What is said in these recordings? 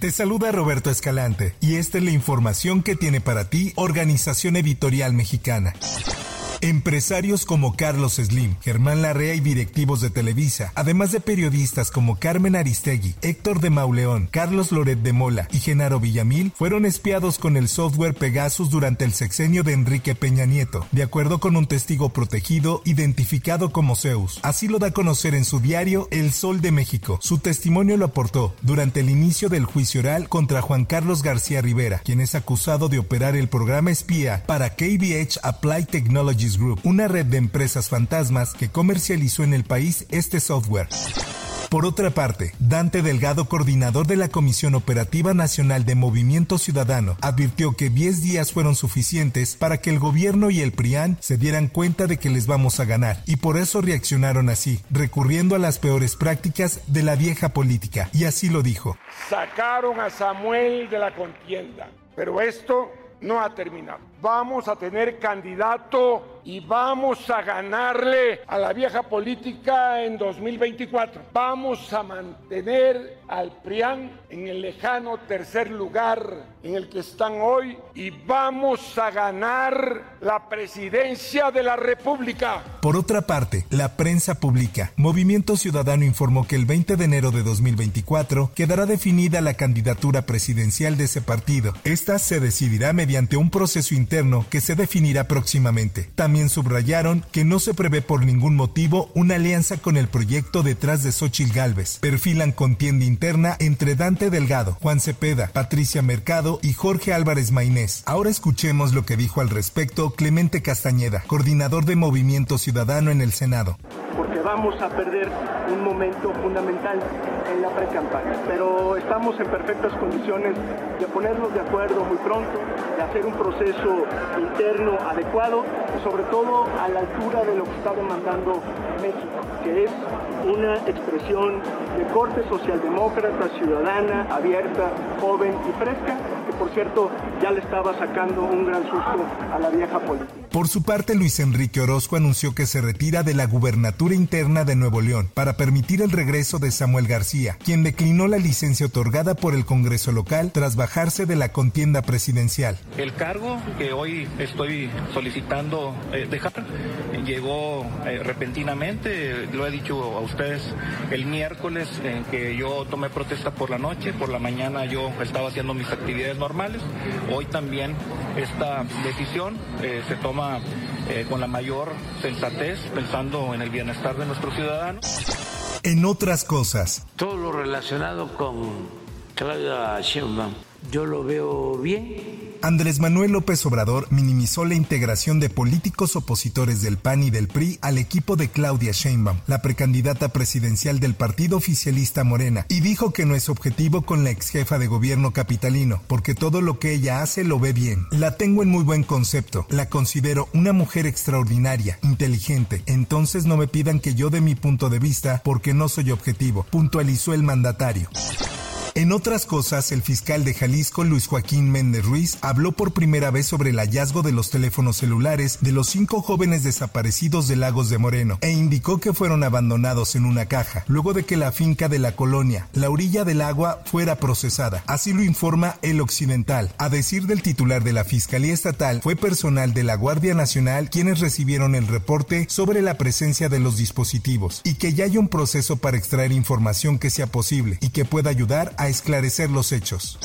Te saluda Roberto Escalante y esta es la información que tiene para ti Organización Editorial Mexicana. Empresarios como Carlos Slim, Germán Larrea y directivos de Televisa, además de periodistas como Carmen Aristegui, Héctor de Mauleón, Carlos Loret de Mola y Genaro Villamil, fueron espiados con el software Pegasus durante el sexenio de Enrique Peña Nieto, de acuerdo con un testigo protegido identificado como Zeus. Así lo da a conocer en su diario El Sol de México. Su testimonio lo aportó durante el inicio del juicio oral contra Juan Carlos García Rivera, quien es acusado de operar el programa espía para KBH Applied Technologies Group, una red de empresas fantasmas que comercializó en el país este software. Por otra parte, Dante Delgado, coordinador de la Comisión Operativa Nacional de Movimiento Ciudadano, advirtió que 10 días fueron suficientes para que el gobierno y el PRIAN se dieran cuenta de que les vamos a ganar, y por eso reaccionaron así, recurriendo a las peores prácticas de la vieja política, y así lo dijo. Sacaron a Samuel de la contienda, pero esto no ha terminado. Vamos a tener candidato y vamos a ganarle a la vieja política en 2024. Vamos a mantener al PRIAN en el lejano tercer lugar en el que están hoy y vamos a ganar la presidencia de la República. Por otra parte, la prensa publica. Movimiento Ciudadano informó que el 20 de enero de 2024 quedará definida la candidatura presidencial de ese partido. Esta se decidirá mediante un proceso interno que se definirá próximamente. También subrayaron que no se prevé por ningún motivo una alianza con el proyecto detrás de Xochitl Gálvez. Perfilan contienda interna entre Dante Delgado, Juan Cepeda, Patricia Mercado y Jorge Álvarez Mainés. Ahora escuchemos lo que dijo al respecto Clemente Castañeda, coordinador de Movimiento Ciudadano en el Senado. Vamos a perder un momento fundamental en la pre-campaña, pero estamos en perfectas condiciones de ponernos de acuerdo muy pronto, de hacer un proceso interno adecuado y sobre todo a la altura de lo que está demandando México, que es una expresión de corte socialdemócrata, ciudadana, abierta, joven y fresca, que por cierto ya le estaba sacando un gran susto a la vieja política. Por su parte, Luis Enrique Orozco anunció que se retira de la gubernatura interna de Nuevo León para permitir el regreso de Samuel García, quien declinó la licencia otorgada por el Congreso local tras bajarse de la contienda presidencial. El cargo que hoy estoy solicitando eh, dejar llegó eh, repentinamente, lo he dicho a ustedes el miércoles en que yo tomé protesta por la noche, por la mañana yo estaba haciendo mis actividades normales, hoy también esta decisión eh, se toma eh, con la mayor sensatez, pensando en el bienestar de nuestros ciudadanos. En otras cosas, Todo lo relacionado con Claudia Sheinbaum, yo lo veo bien. Andrés Manuel López Obrador minimizó la integración de políticos opositores del PAN y del PRI al equipo de Claudia Sheinbaum, la precandidata presidencial del partido oficialista Morena, y dijo que no es objetivo con la ex jefa de gobierno capitalino, porque todo lo que ella hace lo ve bien. La tengo en muy buen concepto, la considero una mujer extraordinaria, inteligente, entonces no me pidan que yo dé mi punto de vista porque no soy objetivo, puntualizó el mandatario. En otras cosas, el fiscal de Jalisco, Luis Joaquín Méndez Ruiz, habló por primera vez sobre el hallazgo de los teléfonos celulares de los cinco jóvenes desaparecidos de Lagos de Moreno e indicó que fueron abandonados en una caja, luego de que la finca de la colonia, la orilla del agua, fuera procesada. Así lo informa El Occidental. A decir del titular de la Fiscalía Estatal, fue personal de la Guardia Nacional quienes recibieron el reporte sobre la presencia de los dispositivos y que ya hay un proceso para extraer información que sea posible y que pueda ayudar a esclarecer los hechos.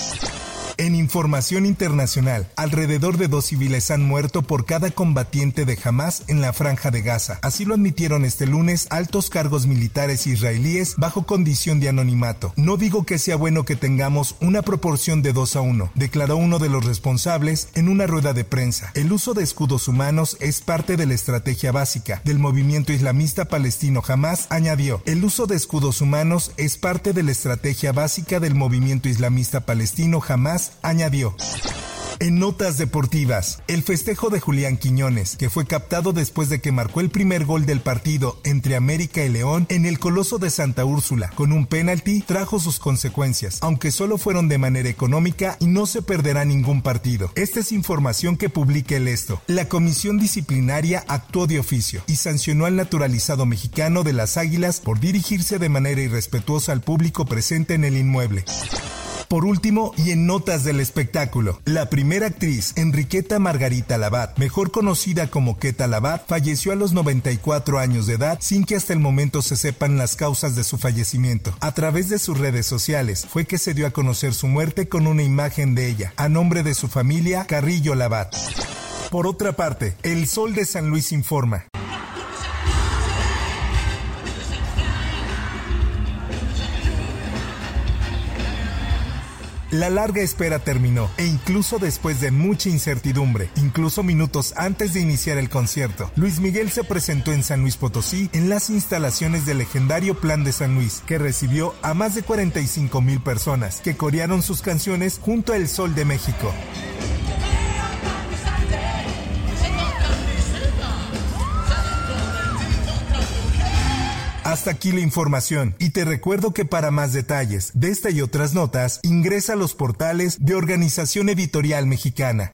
En información internacional, alrededor de dos civiles han muerto por cada combatiente de Hamas en la franja de Gaza. Así lo admitieron este lunes altos cargos militares israelíes bajo condición de anonimato. No digo que sea bueno que tengamos una proporción de 2 a 1, declaró uno de los responsables en una rueda de prensa. El uso de escudos humanos es parte de la estrategia básica del movimiento islamista palestino Hamas, añadió. El uso de escudos humanos es parte de la estrategia básica del movimiento islamista palestino Hamas añadió. En notas deportivas, el festejo de Julián Quiñones, que fue captado después de que marcó el primer gol del partido entre América y León en el Coloso de Santa Úrsula, con un penalti, trajo sus consecuencias, aunque solo fueron de manera económica y no se perderá ningún partido. Esta es información que publica el esto. La comisión disciplinaria actuó de oficio y sancionó al naturalizado mexicano de las Águilas por dirigirse de manera irrespetuosa al público presente en el inmueble. Por último, y en notas del espectáculo, la primera actriz, Enriqueta Margarita Labat, mejor conocida como Queta Labat, falleció a los 94 años de edad sin que hasta el momento se sepan las causas de su fallecimiento. A través de sus redes sociales fue que se dio a conocer su muerte con una imagen de ella, a nombre de su familia Carrillo Labat. Por otra parte, El Sol de San Luis informa. La larga espera terminó e incluso después de mucha incertidumbre, incluso minutos antes de iniciar el concierto, Luis Miguel se presentó en San Luis Potosí en las instalaciones del legendario Plan de San Luis, que recibió a más de 45 mil personas que corearon sus canciones junto a El Sol de México. Hasta aquí la información y te recuerdo que para más detalles de esta y otras notas ingresa a los portales de Organización Editorial Mexicana.